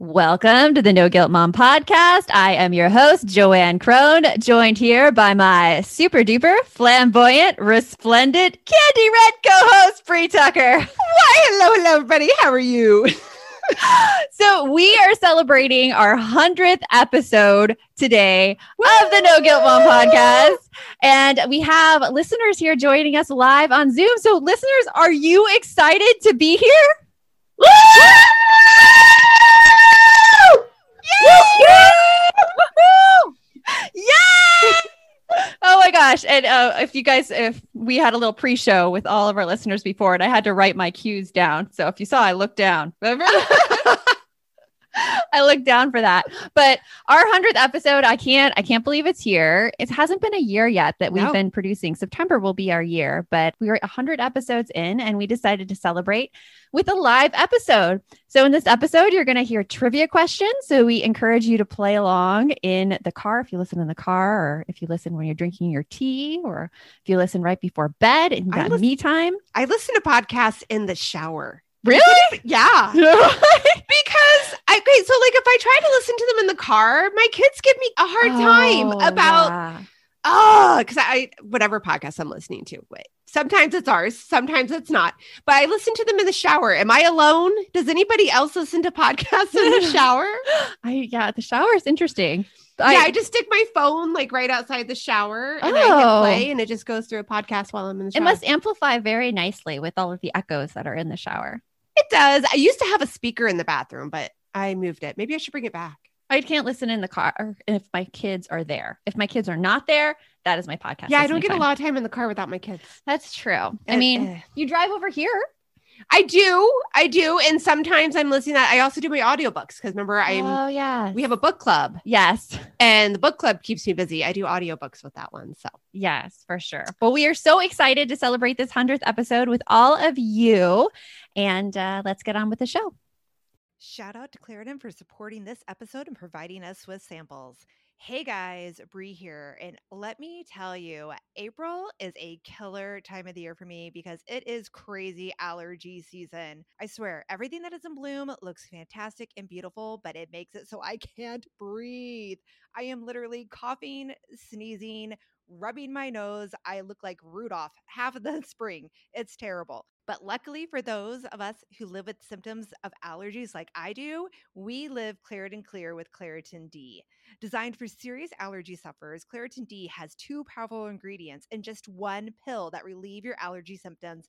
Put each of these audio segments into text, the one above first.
Welcome to the No Guilt Mom podcast. I am your host, Joanne Crone, joined here by my super duper flamboyant, resplendent, candy red co host, Brie Tucker. Why, hello, hello, everybody. How are you? so, we are celebrating our 100th episode today of the No Guilt Mom podcast. And we have listeners here joining us live on Zoom. So, listeners, are you excited to be here? Yay! oh my gosh. And uh, if you guys, if we had a little pre show with all of our listeners before, and I had to write my cues down. So if you saw, I looked down. I look down for that. But our 100th episode, I can't I can't believe it's here. It hasn't been a year yet that we've no. been producing. September will be our year, but we are 100 episodes in and we decided to celebrate with a live episode. So in this episode, you're going to hear trivia questions. So we encourage you to play along in the car if you listen in the car or if you listen when you're drinking your tea or if you listen right before bed and you got listen, me time. I listen to podcasts in the shower. Really? Yeah. because I okay, so like if I try to listen to them in the car, my kids give me a hard time oh, about yeah. oh, because I whatever podcast I'm listening to. Wait, sometimes it's ours, sometimes it's not. But I listen to them in the shower. Am I alone? Does anybody else listen to podcasts in the shower? I yeah, the shower is interesting. I, yeah, I just stick my phone like right outside the shower and oh. I hit oh. play and it just goes through a podcast while I'm in the shower. It must amplify very nicely with all of the echoes that are in the shower. It does. I used to have a speaker in the bathroom, but I moved it. Maybe I should bring it back. I can't listen in the car if my kids are there. If my kids are not there, that is my podcast. Yeah, I don't get a lot of time in the car without my kids. That's true. I mean, uh, you drive over here. I do. I do. And sometimes I'm listening that. I also do my audiobooks because remember I'm Oh yeah. We have a book club. Yes. And the book club keeps me busy. I do audiobooks with that one. So yes, for sure. Well, we are so excited to celebrate this hundredth episode with all of you. And uh, let's get on with the show. Shout out to Claritin for supporting this episode and providing us with samples. Hey guys, Brie here. And let me tell you, April is a killer time of the year for me because it is crazy allergy season. I swear, everything that is in bloom looks fantastic and beautiful, but it makes it so I can't breathe. I am literally coughing, sneezing, rubbing my nose. I look like Rudolph half of the spring. It's terrible. But luckily for those of us who live with symptoms of allergies like I do, we live Claritin Clear with Claritin D. Designed for serious allergy sufferers, Claritin D has two powerful ingredients in just one pill that relieve your allergy symptoms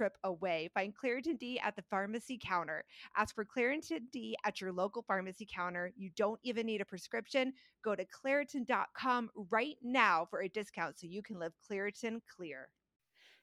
away. Find Claritin D at the pharmacy counter. Ask for Claritin D at your local pharmacy counter. You don't even need a prescription. Go to Claritin.com right now for a discount so you can live Claritin Clear.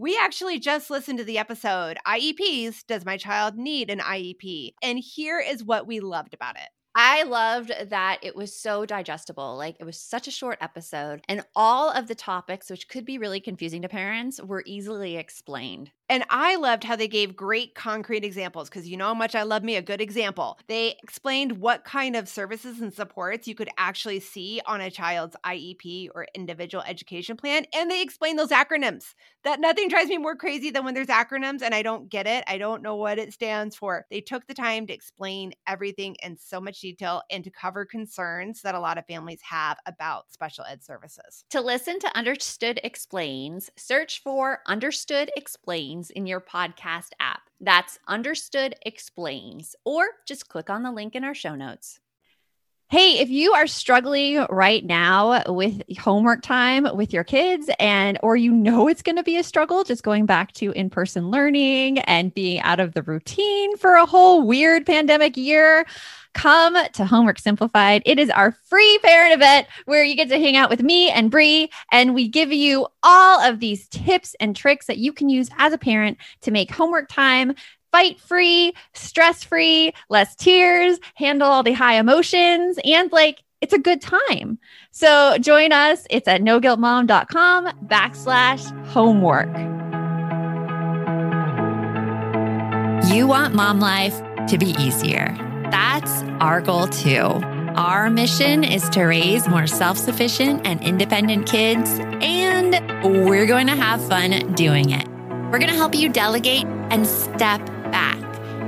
We actually just listened to the episode IEPs Does My Child Need an IEP? And here is what we loved about it. I loved that it was so digestible. Like it was such a short episode, and all of the topics, which could be really confusing to parents, were easily explained. And I loved how they gave great concrete examples because you know how much I love me a good example. They explained what kind of services and supports you could actually see on a child's IEP or individual education plan. And they explained those acronyms. That nothing drives me more crazy than when there's acronyms and I don't get it. I don't know what it stands for. They took the time to explain everything in so much detail and to cover concerns that a lot of families have about special ed services. To listen to Understood Explains, search for Understood Explains in your podcast app. That's Understood Explains, or just click on the link in our show notes. Hey, if you are struggling right now with homework time with your kids and or you know it's going to be a struggle just going back to in-person learning and being out of the routine for a whole weird pandemic year, come to Homework Simplified. It is our free parent event where you get to hang out with me and Brie, and we give you all of these tips and tricks that you can use as a parent to make homework time fight free, stress free, less tears, handle all the high emotions, and like it's a good time. So join us. It's at noguiltmom.com backslash homework. You want mom life to be easier. That's our goal too. Our mission is to raise more self sufficient and independent kids, and we're going to have fun doing it. We're going to help you delegate and step back.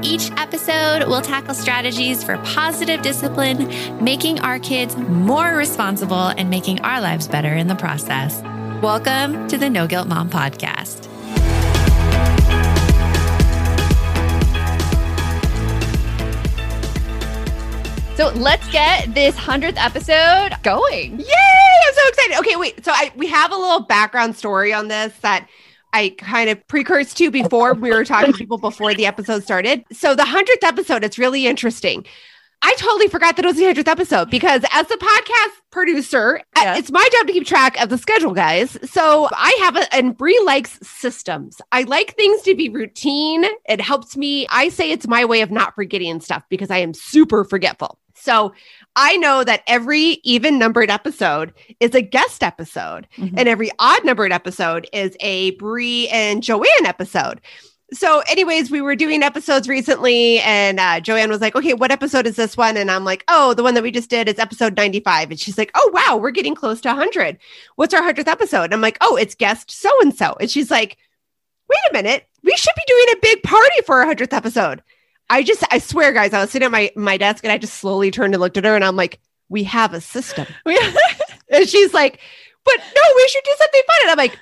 Each episode we'll tackle strategies for positive discipline, making our kids more responsible and making our lives better in the process. Welcome to the No Guilt Mom Podcast. So let's get this 100th episode going. Yay! I'm so excited. Okay, wait. So I we have a little background story on this that I kind of precursed to before we were talking to people before the episode started. So the 100th episode, it's really interesting. I totally forgot that it was the 100th episode because as the podcast producer, yes. it's my job to keep track of the schedule, guys. So I have a, and Brie likes systems. I like things to be routine. It helps me. I say it's my way of not forgetting stuff because I am super forgetful. So I know that every even numbered episode is a guest episode, mm-hmm. and every odd numbered episode is a Brie and Joanne episode. So, anyways, we were doing episodes recently, and uh, Joanne was like, Okay, what episode is this one? And I'm like, Oh, the one that we just did is episode 95. And she's like, Oh, wow, we're getting close to 100. What's our 100th episode? And I'm like, Oh, it's guest so and so. And she's like, Wait a minute, we should be doing a big party for our 100th episode. I just, I swear, guys, I was sitting at my my desk and I just slowly turned and looked at her and I'm like, we have a system. and she's like, but no, we should do something fun. And I'm like,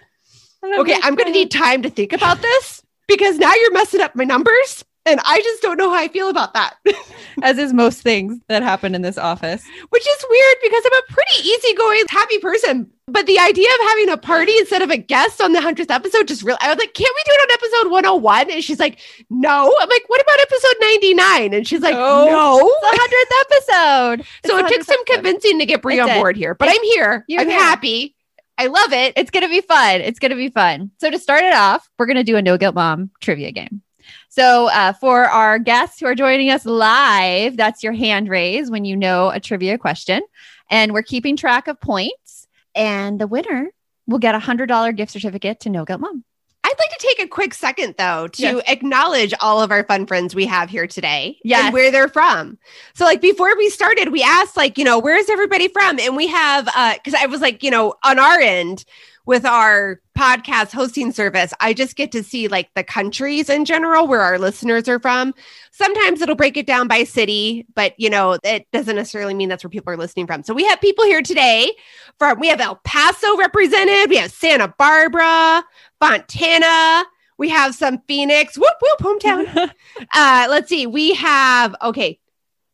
okay, I'm going to need time to think about this because now you're messing up my numbers. And I just don't know how I feel about that. As is most things that happen in this office. Which is weird because I'm a pretty easygoing, happy person. But the idea of having a party instead of a guest on the 100th episode just really, I was like, can't we do it on episode 101? And she's like, no. I'm like, what about episode 99? And she's like, oh, no. no. the 100th episode. so it took some episode. convincing to get Brie on board here, but I'm here. I'm here. happy. I love it. It's going to be fun. It's going to be fun. So, to start it off, we're going to do a No Guilt Mom trivia game. So, uh, for our guests who are joining us live, that's your hand raise when you know a trivia question. And we're keeping track of points. And the winner will get a $100 gift certificate to No Guilt Mom. I'd like to take a quick second, though, to Yes. acknowledge all of our fun friends we have here today Yes. and where they're from. So, like, before we started, we asked, like, you know, where's everybody from? And we have, uh, because I was like, you know, on our end with our podcast hosting service, I just get to see like the countries in general where our listeners are from. Sometimes it'll break it down by city, but, you know, it doesn't necessarily mean that's where people are listening from. So, we have people here today from, we have El Paso represented, we have Santa Barbara, Fontana. We have some Phoenix. Whoop whoop hometown. uh, let's see. We have okay,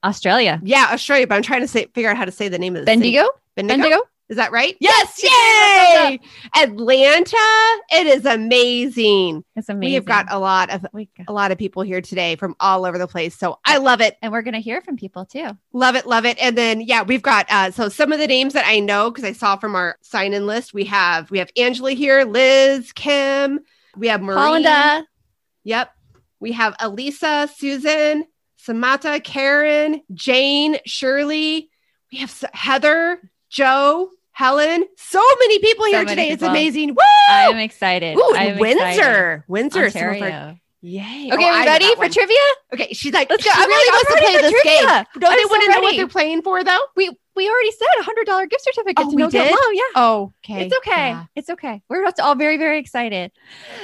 Australia. yeah, Australia. But I'm trying to say figure out how to say the name of the. Bendigo? Bendigo. Bendigo? Is that right? Yes. Yay! Atlanta. It is amazing. It's amazing. We have got a lot of a lot of people here today from all over the place. So I love it. and we're going to hear from people too. Love it, love it. And then yeah, we've got uh so some of the names that I know because I saw from our sign-in list. We have we have Angela here, Liz, Kim, we have Marie. Palinda. Yep. We have Elisa, Susan, Samantha, Karen, Jane, Shirley. We have Heather, Joe, Helen. So many people So here many today. It's amazing. Woo! I am excited. Ooh, I am Windsor. excited. Windsor. some of our- Ontario. Yay. Okay, Oh, are we ready for one. trivia? Okay, she's like, Let's she go. I'm really ready- wants to play this game. trivia. Don't I'm they so want to know what they're playing for though? We we already said a hundred dollar gift certificate Oh, to No did? Mom. Yeah. Oh, okay. It's okay. Yeah. It's okay. We're all very, very excited.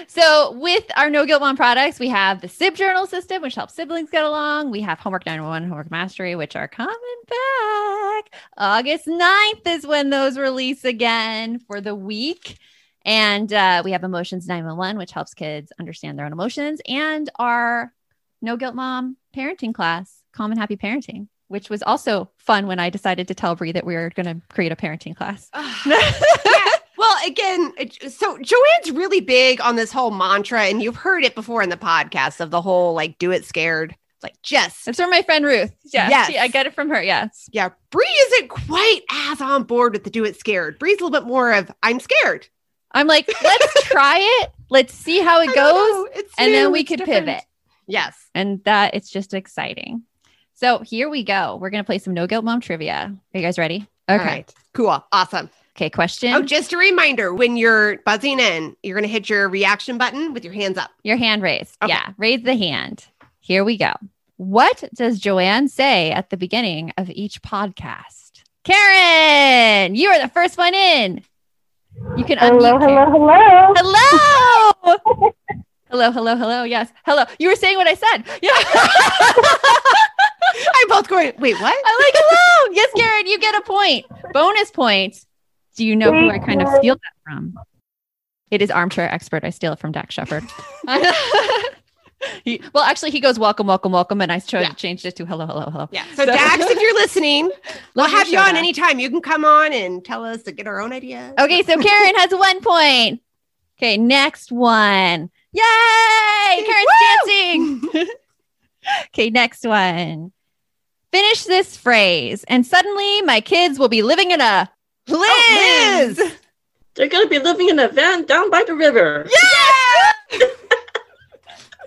So, with our No Guilt Mom products, we have the SIB journal system, which helps siblings get along. We have Homework 911, Homework Mastery, which are coming back. August 9th is when those release again for the week. And uh, we have Emotions 911, which helps kids understand their own emotions, and our No Guilt Mom parenting class, Calm and Happy Parenting, which was also fun when I decided to tell Brie that we were going to create a parenting class. yeah. Well, again, so Joanne's really big on this whole mantra, and you've heard it before in the podcast of the whole like do it scared. Like just It's from my friend Ruth. Yeah, Yes. she- I get it from her. Yes. yeah, Brie isn't quite as on board with the do it scared. Brie's a little bit more of I'm scared. I'm like, let's try it. Let's see how it goes. And then we could different. pivot. Yes. And that it's just exciting. So here we go. We're going to play some No Guilt Mom trivia. Are you guys ready? Okay. right. Cool. Awesome. Okay. Question. Oh, just a reminder when you're buzzing in, you're going to hit your reaction button with your hands up. Your hand raised. Okay. Yeah. Raise the hand. Here we go. What does Joanne say at the beginning of each podcast? Karen, you are the first one in. You can Hello, unmute Karen. hello, hello. Hello. hello, hello, hello. Yes. Hello. You were saying what I said. Yeah. I'm both going, wait, what? I'm like, hello. Yes, Karen, you get a point. Bonus points. Do you know who I kind of steal that from? It is armchair expert. I steal it from Dax Shepard. he, well, actually, he goes, welcome, welcome, welcome. And I ch- Yeah. changed it to hello, hello, hello. Yeah. So, So- Dax, if you're listening, we'll have you on Dax. anytime. You can come on and tell us to get our own ideas. Okay, so Karen has one point. Okay, next one. Yay! Karen's dancing. okay, next one. Finish this phrase, and suddenly my kids will be living in a Liz. Oh, Liz! They're going to be living in a van down by the river.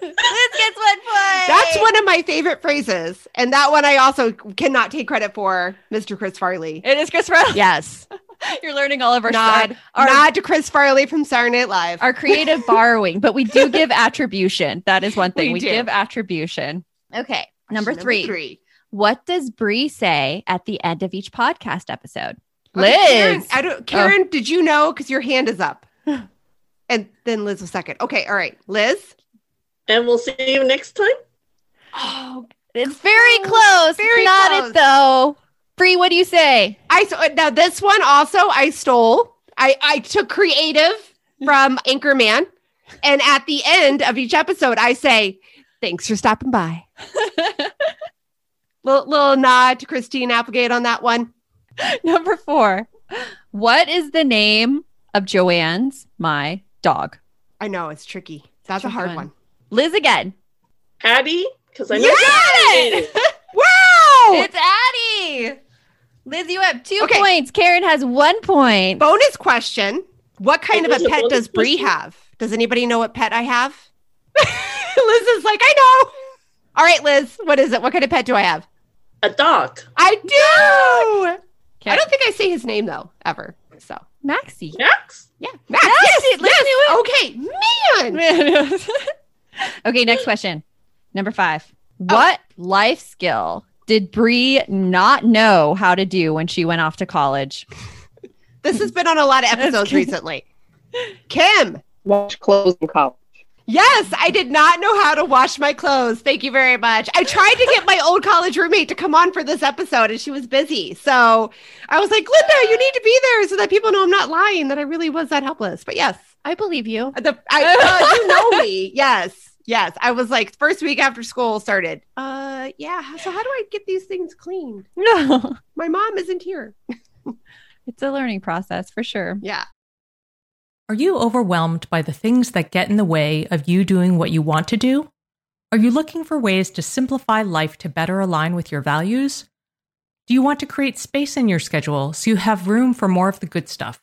Liz gets one point. That's one of my favorite phrases. And that one I also cannot take credit for, Mr. Chris Farley. It is Chris Farley. Yes. You're learning all of our Nod, our, nod to Chris Farley from Saturday Night Live. our creative borrowing, but we do give attribution. That is one thing. We We, give attribution. Okay, number Question three. three. What does Brie say at the end of each podcast episode? Okay, Liz. Karen, I don't, oh. Karen did you know? Because your hand is up. and then Liz was second. Okay. All right. Liz. And we'll see you next time. Oh, It's very oh, close. Very Not close. it though. Brie, what do you say? I so uh, now this one also I stole. I I took creative from Anchorman, and at the end of each episode, I say, "Thanks for stopping by." little little nod to Christine Applegate on that one. Number four. What is the name of Joanne's my dog? I know it's tricky. That's a Tricky hard one. one. Liz again. Addie, because I know You you got made it! it. Wow! It's Addie. Liz, you have two Okay. points. Karen has one point. Bonus question. What kind of a a pet bonus does Brie have? Does anybody know what pet I have? Liz is like, I know. All right, Liz, what is it? What kind of pet do I have? A dog. I do. Okay. I don't think I say his name though, ever. So Maxie. Max? yeah. Max, yes, yes. Okay, man. okay, next question. Number five. Oh. What life skill did Brie not know how to do when she went off to college? This has been on a lot of episodes recently. Kim. Wash clothes in college. Yes, I did not know how to wash my clothes. Thank you very much. I tried to get my old college roommate to come on for this episode and she was busy. So I was like, Linda, you need to be there so that people know I'm not lying, that I really was that helpless. But yes, I believe you. the, I, uh, you know me. Yes. Yes. I was like, first week after school started. Uh, yeah. So how do I get these things cleaned? No, My mom isn't here. it's a learning process for sure. Yeah. Are you overwhelmed by the things that get in the way of you doing what you want to do? Are you looking for ways to simplify life to better align with your values? Do you want to create space in your schedule so you have room for more of the good stuff?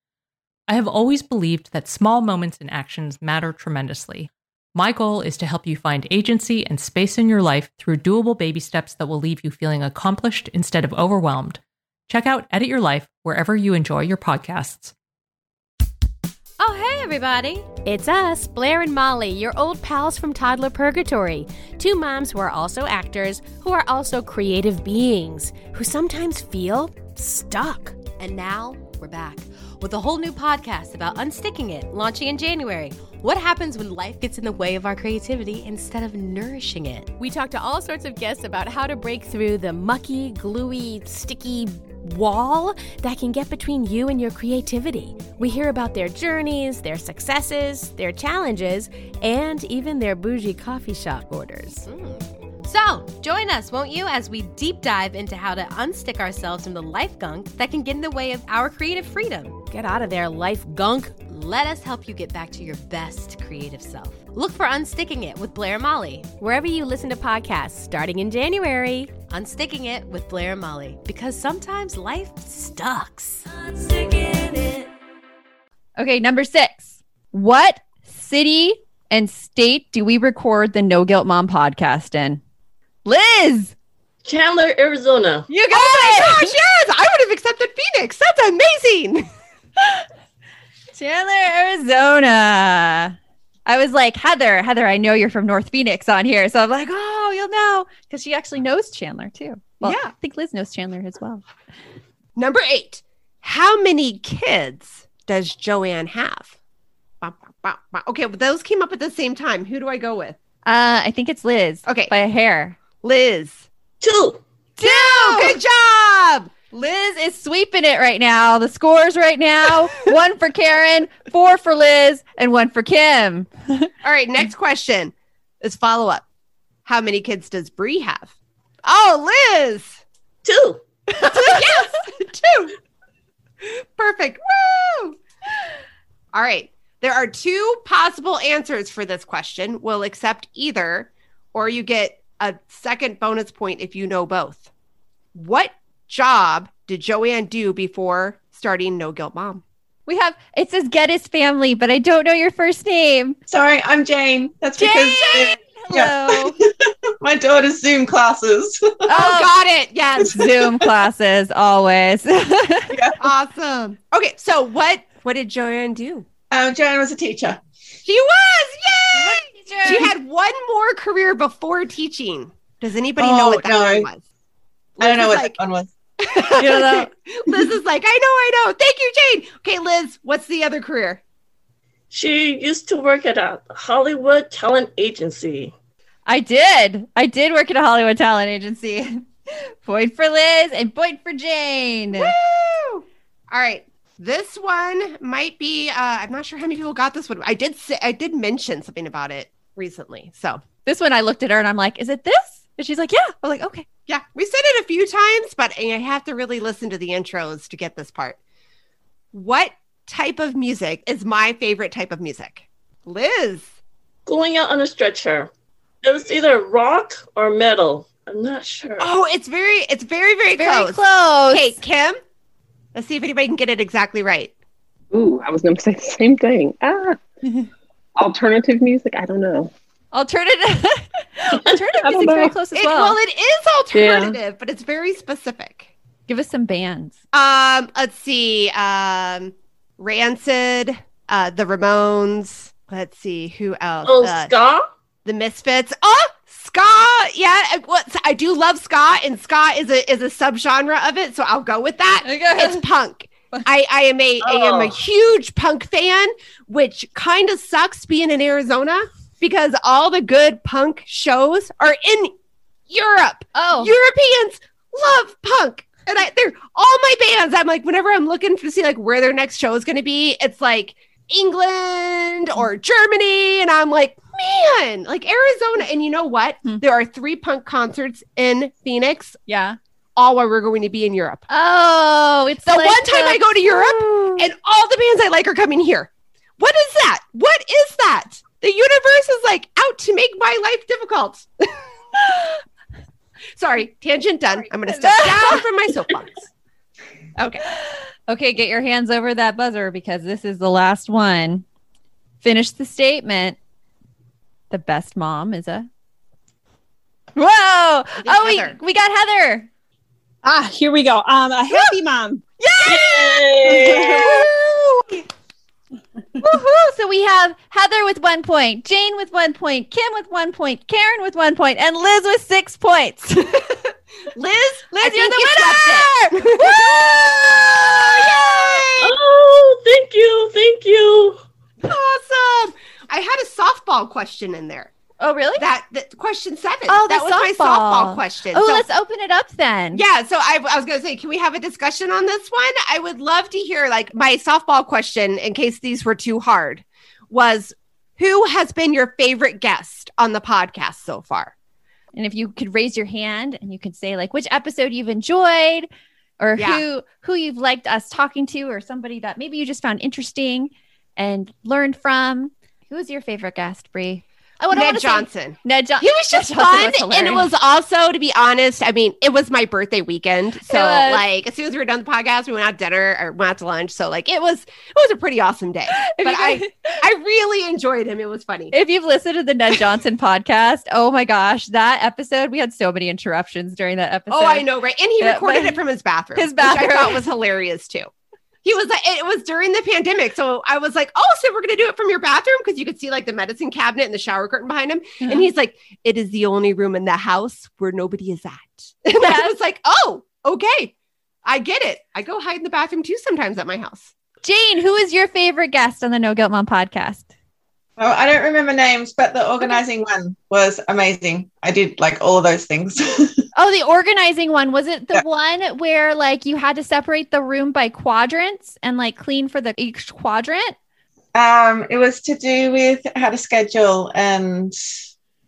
I have always believed that small moments and actions matter tremendously. My goal is to help you find agency and space in your life through doable baby steps that will leave you feeling accomplished instead of overwhelmed. Check out Edit Your Life wherever you enjoy your podcasts. Oh, hey, everybody. It's us, Blair and Molly, your old pals from Toddler Purgatory. Two moms who are also actors, who are also creative beings, who sometimes feel stuck. And now we're back with a whole new podcast about unsticking it, launching in January. What happens when life gets in the way of our creativity instead of nourishing it? We talk to all sorts of guests about how to break through the mucky, gluey, sticky wall that can get between you and your creativity. We hear about their journeys, their successes, their challenges, and even their bougie coffee shop orders. Mm. So, join us, won't you, as we deep dive into how to unstick ourselves from the life gunk that can get in the way of our creative freedom. Get out of there, life gunk. Let us help you get back to your best creative self. Look for Unsticking It with Blair and Molly, wherever you listen to podcasts, starting in January. Unsticking It with Blair and Molly, because sometimes life sucks. Okay, number six. What city and state do we record the No Guilt Mom podcast in? Liz, Chandler, Arizona. you got Oh my it. gosh, yes. I would have accepted Phoenix. That's amazing. Chandler, Arizona. I was like, Heather, Heather, I know you're from North Phoenix on here. So I'm like, oh, you'll know. Because she actually knows Chandler too. Well, Yeah. I think Liz knows Chandler as well. Number eight. How many kids does Joanne have? Bah, bah, bah, bah. Okay, but those came up at the same time. Who do I go with? Uh, I think it's Liz. Okay. By a hair. Liz. Two. Two. Good job. Liz is sweeping it right now. The scores right now one for Karen, four for Liz, and one for Kim. All right, next question is follow up. How many kids does Brie have? Oh, Liz. Two. yes, two. Perfect. Woo! All right. There are two possible answers for this question. We'll accept either, or you get a second bonus point if you know both. What job did Joanne do before starting No Guilt Mom? We have, it says get his family, but I don't know your first name. Sorry, I'm Jane. That's Jane! because Hello. my daughter's Zoom classes. Oh, got it. Yes. Zoom classes, always. awesome. Okay, so what what did Joanne do? um, Joanne was a teacher. She was. Yay! She had one more career before teaching. Does anybody know Oh, what that no. one was? I don't know what what is that one was. Like, Liz is like, I know, I know. Thank you, Jane. Okay, Liz, what's the other career? She used to work at a Hollywood talent agency. I did. I did work at a Hollywood talent agency. point for Liz and point for Jane. Woo! All right. This one might be. Uh, I'm not sure how many people got this one. I did say I did mention something about it recently. So This one, I looked at her and I'm like, "Is it this?" And she's like, "Yeah." I'm like, "Okay." Yeah, we said it a few times, but I have to really listen to the intros to get this part. What type of music is my favorite type of music? Liz. Going out on a stretcher. It was either rock or metal. I'm not sure. Oh, it's very, it's very, very, Very close. close. Okay, Kim. Let's see if anybody can get it exactly right. Ooh, I was going to say the same thing. Ah, alternative music. I don't know. Alternative. Alternative I don't very close as It, well. well, it is alternative, but it's very specific. Give us some bands. Um, let's see. Um, Rancid, uh, the Ramones. Let's see who else. Oh, Uh, ska? the Misfits. Oh, ska. Yeah, I- what I do love ska, and ska is a is a subgenre of it, so I'll go with that. It's punk. I, I am a I am a Oh. huge punk fan, which kind of sucks being in Arizona because all the good punk shows are in Europe. Oh, Europeans love punk. And I they're all my bands. I'm like, whenever I'm looking to see like where their next show is gonna be, it's like England or Germany. And I'm like, man, like Arizona. And you know what? Hmm. There are three punk concerts in Phoenix, yeah. all while we're going to be in Europe. Oh, it's The like one time I go to Europe and all the bands I like are coming here. What is that? What is that? The universe is like out to make my life difficult. Sorry, tangent done. I'm going to step down from my soapbox. Okay. Okay, get your hands over that buzzer because this is the last one. Finish the statement. The best mom is a. Whoa! Oh, we, Heather. we got Heather. Ah, here we go. Um, a happy mom. Yay! Woohoo! So we have Heather with one point, Jane with one point, Kim with one point, Karen with one point, and Liz with six points. Liz, Liz, Liz, I you're the you winner! Oh, thank you, thank you. awesome. I had a softball question in there. Oh, really? That, that question seven. Oh, that was my softball. softball question. Oh, So- let's open it up then. Yeah, so I, I was going to say, can we have a discussion on this one? I would love to hear, like, my softball question, in case these were too hard, was who has been your favorite guest on the podcast so far? And if you could raise your hand and you could say like which episode you've enjoyed or Yeah. who who you've liked us talking to or somebody that maybe you just found interesting and learned from. Who was your favorite guest, Brie? I don't Ned Johnson. Ned Johnson. He was just fun, and it was also, to be honest, I mean, it was my birthday weekend, so was. like as soon as we were done the podcast, we went out to dinner or went out to lunch. So like it was, it was a pretty awesome day. But I, I really enjoyed him. It was funny. if you've listened to the Ned Johnson podcast, oh my gosh, that episode we had so many interruptions during that episode. Oh, I know, right? And he recorded but- it from his bathroom, His which I bathroom. thought was hilarious too. He was like, it was during the pandemic, so I was like, oh, so we're gonna do it from your bathroom because you could see like the medicine cabinet and the shower curtain behind him. Uh-huh. And he's like, it is the only room in the house where nobody is at. And I was like, oh, okay, I get it. I go hide in the bathroom too sometimes at my house. Jane, who is your favorite guest on the No Guilt Mom podcast? Oh, I don't remember names, but the organizing one was amazing. I did like all of those things. Oh, the organizing one. Was it the Yeah. one where like you had to separate the room by quadrants and like clean for the each quadrant? um, it was to do with how to schedule and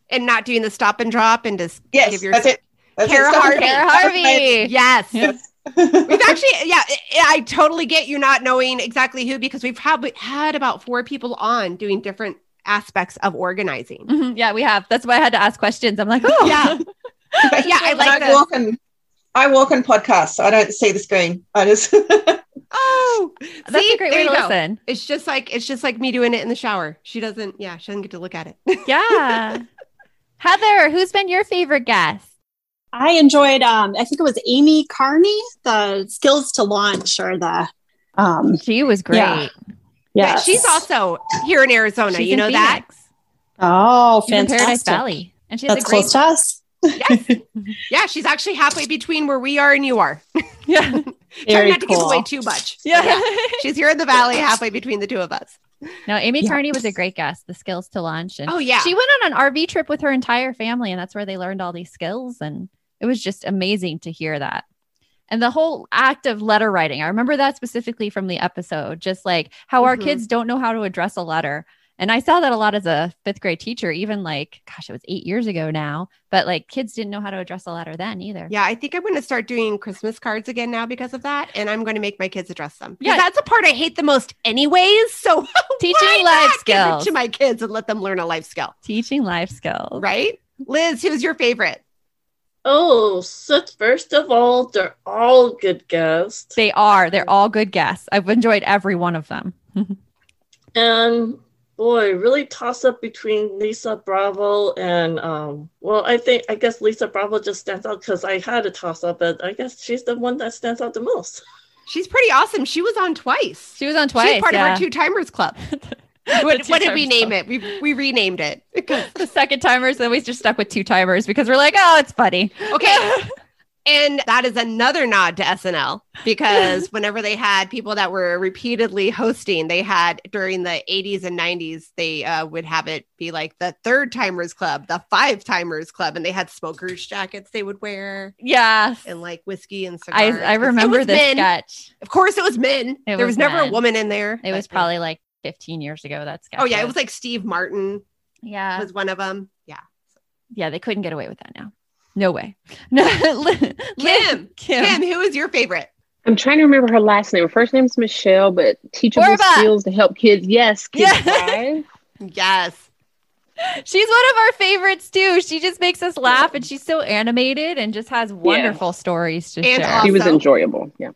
And not doing the stop and drop and just yes, give your that's it. That's Cara it. Harvey. Cara drop. That was amazing. Harvey. Yes. Yes. We've actually, yeah, I I totally get you not knowing exactly who because we've probably had about four people on doing different aspects of organizing. Mhm, Yeah, we have. That's why I had to ask questions. I'm like, oh, Yeah. But yeah, I like I walk and I walk on podcasts. So I don't see the screen. I just oh, that's see, a great there way you to go. listen. It's just like it's just like me doing it in the shower. She doesn't, yeah, she doesn't get to look at it. Yeah. Heather, who's been your favorite guest? I enjoyed. Um, I think it was Amy Carney, the skills to launch or the. Um, She was great. Yeah. Yeah, she's also here in Arizona. She's you in know that? Oh, She's in fantastic! Paradise Valley. And she has That's a great close to us. Yes. yeah, she's actually halfway between where we are and you are. Yeah. Trying Very not to give away too much. Yeah. Yeah, she's here in the valley, halfway between the two of us. No, Amy Yeah. Carney was a great guest. The skills to launch. And Oh yeah, she went on an RV trip with her entire family, and that's where they learned all these skills. And it was just amazing to hear that. And the whole act of letter writing, I remember that specifically from the episode, just like how our Mhm. kids don't know how to address a letter. And I saw that a lot as a fifth grade teacher, even like, gosh, it was eight years ago now, but like kids didn't know how to address a letter then either. Yeah, I think I'm going to start doing Christmas cards again now because of that, and I'm going to make my kids address them. Yeah, that's a part I hate the most, anyways. So Teaching life not give it skills. to my kids and let them learn a life skill, Teaching life skills. right? Liz, who's your favorite? Oh, so first of all, they're all good guests. They are. They're all good guests. I've enjoyed every one of them. And boy, really toss up between Lisa Bravo and um well, I think I guess Lisa Bravo just stands out because I had a toss up, but I guess she's the one that stands out the most. She's pretty awesome. She was on twice. She was on twice. She's twice. part yeah. of our two timers club. what, what did we name it? We we renamed it. the second timers, then we just stuck with two timers because we're like, oh, it's funny. Okay. And that is another nod to SNL because whenever they had people that were repeatedly hosting, they had during the 80s and 90s, they uh, would have it be like the third timers club, the five timers club, and they had smokers jackets they would wear Yeah. and like whiskey and I, cigars. I It remember this men. sketch. Of course, it was men. It there was was, never a woman in there. It was but- probably like 15 years ago. That sketch. Oh yeah, it was like Steve Martin yeah. was one of them. Yeah. Yeah, they couldn't get away with that now. No way. No, Li- Kim, Kim. Kim, who is your favorite? I'm trying to remember her last name. Her first name's Michele, but teachable Borba. skills to help kids. Yes, kids Yeah. Yes. She's one of our favorites too. She just makes us laugh and she's so animated and just has wonderful stories to And share. She was enjoyable. Yeah.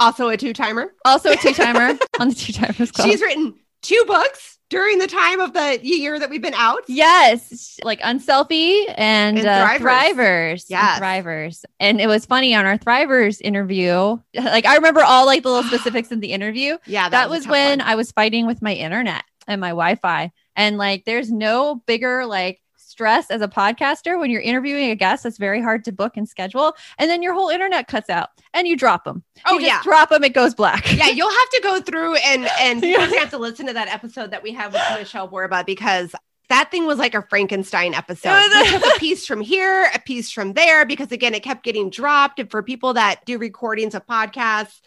Also a two timer. also a two timer on the two timers club. She's written two books during the time of the year that we've been out. Yes, like Unselfie and, And uh, Thrivers. Thrivers. and Thrivers. And it was funny on our Thrivers interview. Like I remember all like the little specifics in the interview. Yeah, That, a was tough when one. I was fighting with my internet and my Wi-Fi. And like there's no bigger like stress as a podcaster when you're interviewing a guest that's very hard to book and schedule. And then your whole internet cuts out and you drop them. Oh, yeah. drop them, it goes black. yeah, you'll have to go through and and Yeah. have to listen to that episode that we have with Michele Borba because that thing was like a Frankenstein episode. It was- we took a piece from here, a piece from there, because again, it kept getting dropped. And for people that do recordings of podcasts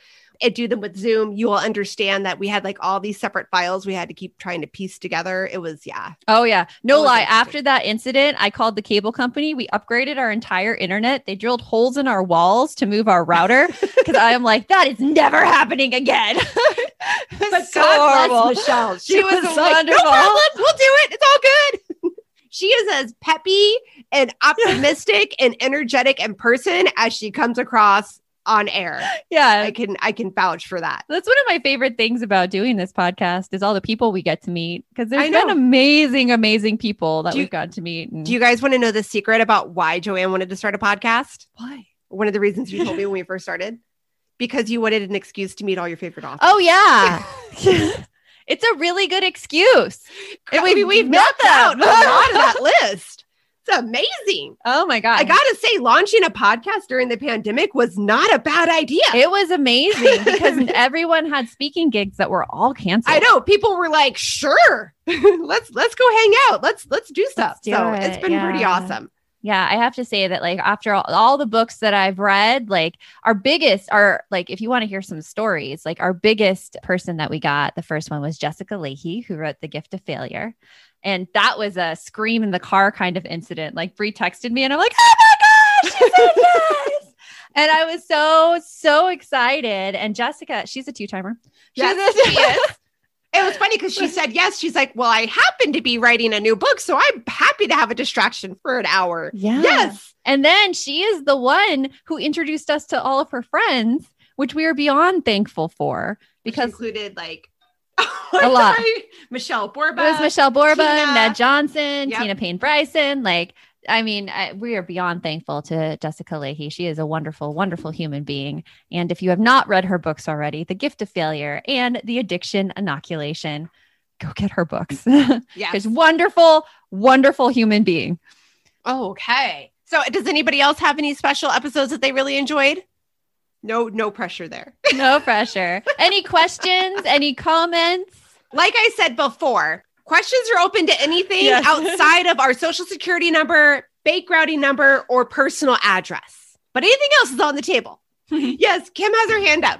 do them with Zoom, you will understand that we had like all these separate files we had to keep trying to piece together. It was, yeah. Oh yeah. No lie. After that incident, I called the cable company. We upgraded our entire internet. They drilled holes in our walls to move our router because I am like, that is never happening again. Was But so God horrible. bless Michele. She was like, wonderful. no problem. We'll do it. It's all good. she is as peppy and optimistic and energetic in person as she comes across on air. Yeah. I can I can vouch for that. That's one of my favorite things about doing this podcast is all the people we get to meet because there's been amazing, amazing people that you- we've got to meet. And Do you guys want to know the secret about why Joanne wanted to start a podcast? why? One of the reasons you told me when we first started. Because you wanted an excuse to meet all your favorite authors. Oh yeah. it's a really good excuse. And mean, we've we've met knocked out a lot of that list. It's amazing. Oh my god. I gotta say, launching a podcast during the pandemic was not a bad idea. It was amazing because everyone had speaking gigs that were all canceled. I know people were like, "Sure, let's let's go hang out. Let's let's do stuff." do so it, it's been pretty awesome. Yeah, I have to say that like after all, all the books that I've read, like our biggest are like if you want to hear some stories, like our biggest person that we got, the first one was Jessica Lahey, who wrote The Gift of Failure. And that was a scream in the car kind of incident. Like Brie texted me and I'm like, oh my gosh, she said yes. And I was so, so excited. And Jessica, she's a two-timer. She's Yes, a- she is. It was funny because she said yes. She's like, "Well, I happen to be writing a new book, so I'm happy to have a distraction for an hour." Yeah. Yes. And then she is the one who introduced us to all of her friends, which we are beyond thankful for Which because included like A lot. Michele Borba. it was Michele Borba, Tina. Ned Johnson, Yep. Tina Payne Bryson. Like, I mean, I, we are beyond thankful to Jessica Lahey. She is a wonderful, wonderful human being. And if you have not read her books already, The Gift of Failure and The Addiction Inoculation, go get her books. Yes. Because wonderful, wonderful human being. Okay. So, does anybody else have any special episodes that they really enjoyed? No, no pressure there. No pressure. Any questions? Any comments? like I said before, questions are open to anything Yes. outside of our social security number, bake routing number, or personal address. But anything else is on the table. yes, Kim has her hand up.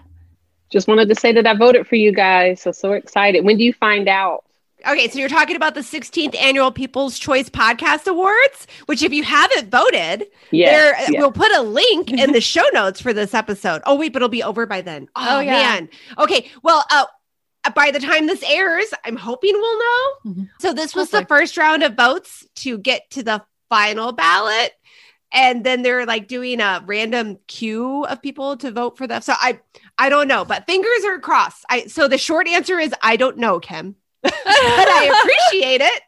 Just wanted to say that I voted for you guys. So, so excited. When do you find out? Okay, so you're talking about the 16th annual People's Choice Podcast Awards, which if you haven't voted, Yes, there yes. we'll put a link in the show notes for this episode. Oh wait, but it'll be over by then. Oh, Oh, yeah. man. Okay, well, uh by the time this airs, I'm hoping we'll know. Mhm. So this was the first round of votes to get to the final ballot. And then they're like doing a random queue of people to vote for them. So I I don't know, but fingers are crossed. I so the short answer is I don't know, Kim. But I appreciate it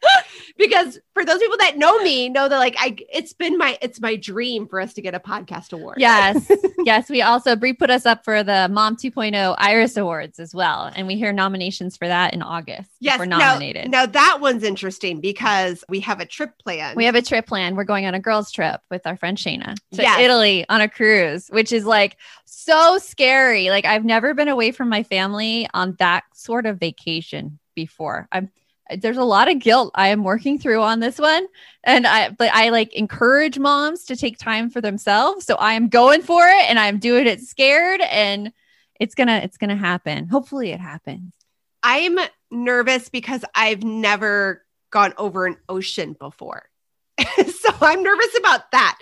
because for those people that know me know that like I it's been my it's my dream for us to get a podcast award. Yes. yes. We also, Brie put us up for the Mom 2.0 Iris Awards as well. And we hear nominations for that in August. Yes, We're nominated. Now, that one's interesting because we have a trip plan. We have a trip plan. We're going on a girls' trip with our friend Shayna to Yes. Italy on a cruise, which is like so scary. Like I've never been away from my family on that sort of vacation before. I'm there's a lot of guilt I am working through on this one. And I but I like encourage moms to take time for themselves. So I am going for it and I'm doing it scared and it's gonna it's gonna happen. Hopefully it happens. I'm nervous because I've never gone over an ocean before. so I'm nervous about that.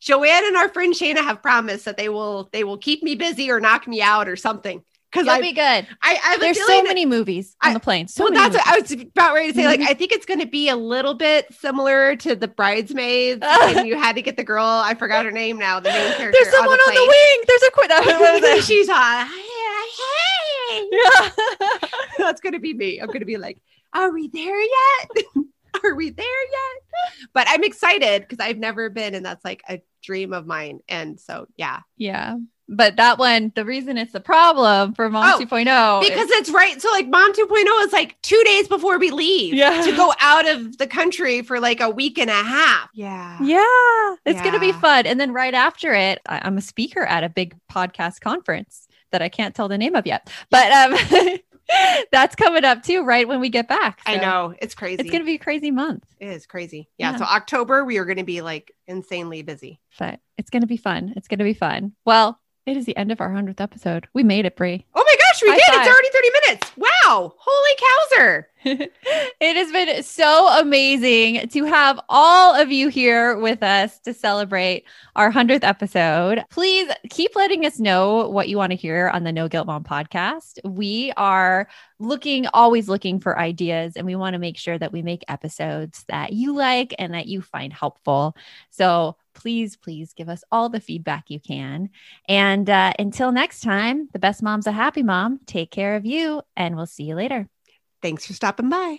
Joanne and our friend Shana have promised that they will they will keep me busy or knock me out or something. Because It'll be good. I, I There's so that- many movies on the plane. So well, that's what I was about ready to say. Like. I think it's going to be a little bit similar to the bridesmaids when you had to get the girl. I forgot her name now. The main character. There's someone on the, plane. wing. There's a quit. She's on. Hey, Yeah. that's going to be me. I'm going to be like, are we there yet? are we there yet? But I'm excited because I've never been, and that's like a dream of mine. And so, yeah, yeah. But that one, the reason it's a problem for Mom Oh, 2.0 is- because it's right. So, like, Mom 2.0 is like two days before we leave Yeah. to go out of the country for like a week and a half. Yeah. yeah, it's going to be fun. And then right after it, I- I'm a speaker at a big podcast conference that I can't tell the name of yet. But um, that's coming up too, right when we get back. I know. It's crazy. It's going to be a crazy month, It is crazy. Yeah. Yeah. So October, we are going to be like insanely busy. but it's going to be fun. It's going to be fun. Well, it is the end of our 100th episode. We made it, Brie. Oh my gosh, we High did. five. It's already 30 minutes. Wow. Holy cowser. it has been so amazing to have all of you here with us to celebrate our 100th episode. Please keep letting us know what you want to hear on the No Guilt Mom podcast. We are looking, always looking for ideas, and we want to make sure that we make episodes that you like and that you find helpful. So please, please give us all the feedback you can. And uh, until next time, the best mom's a happy mom. Take care of you, and we'll see you later. Thanks for stopping by.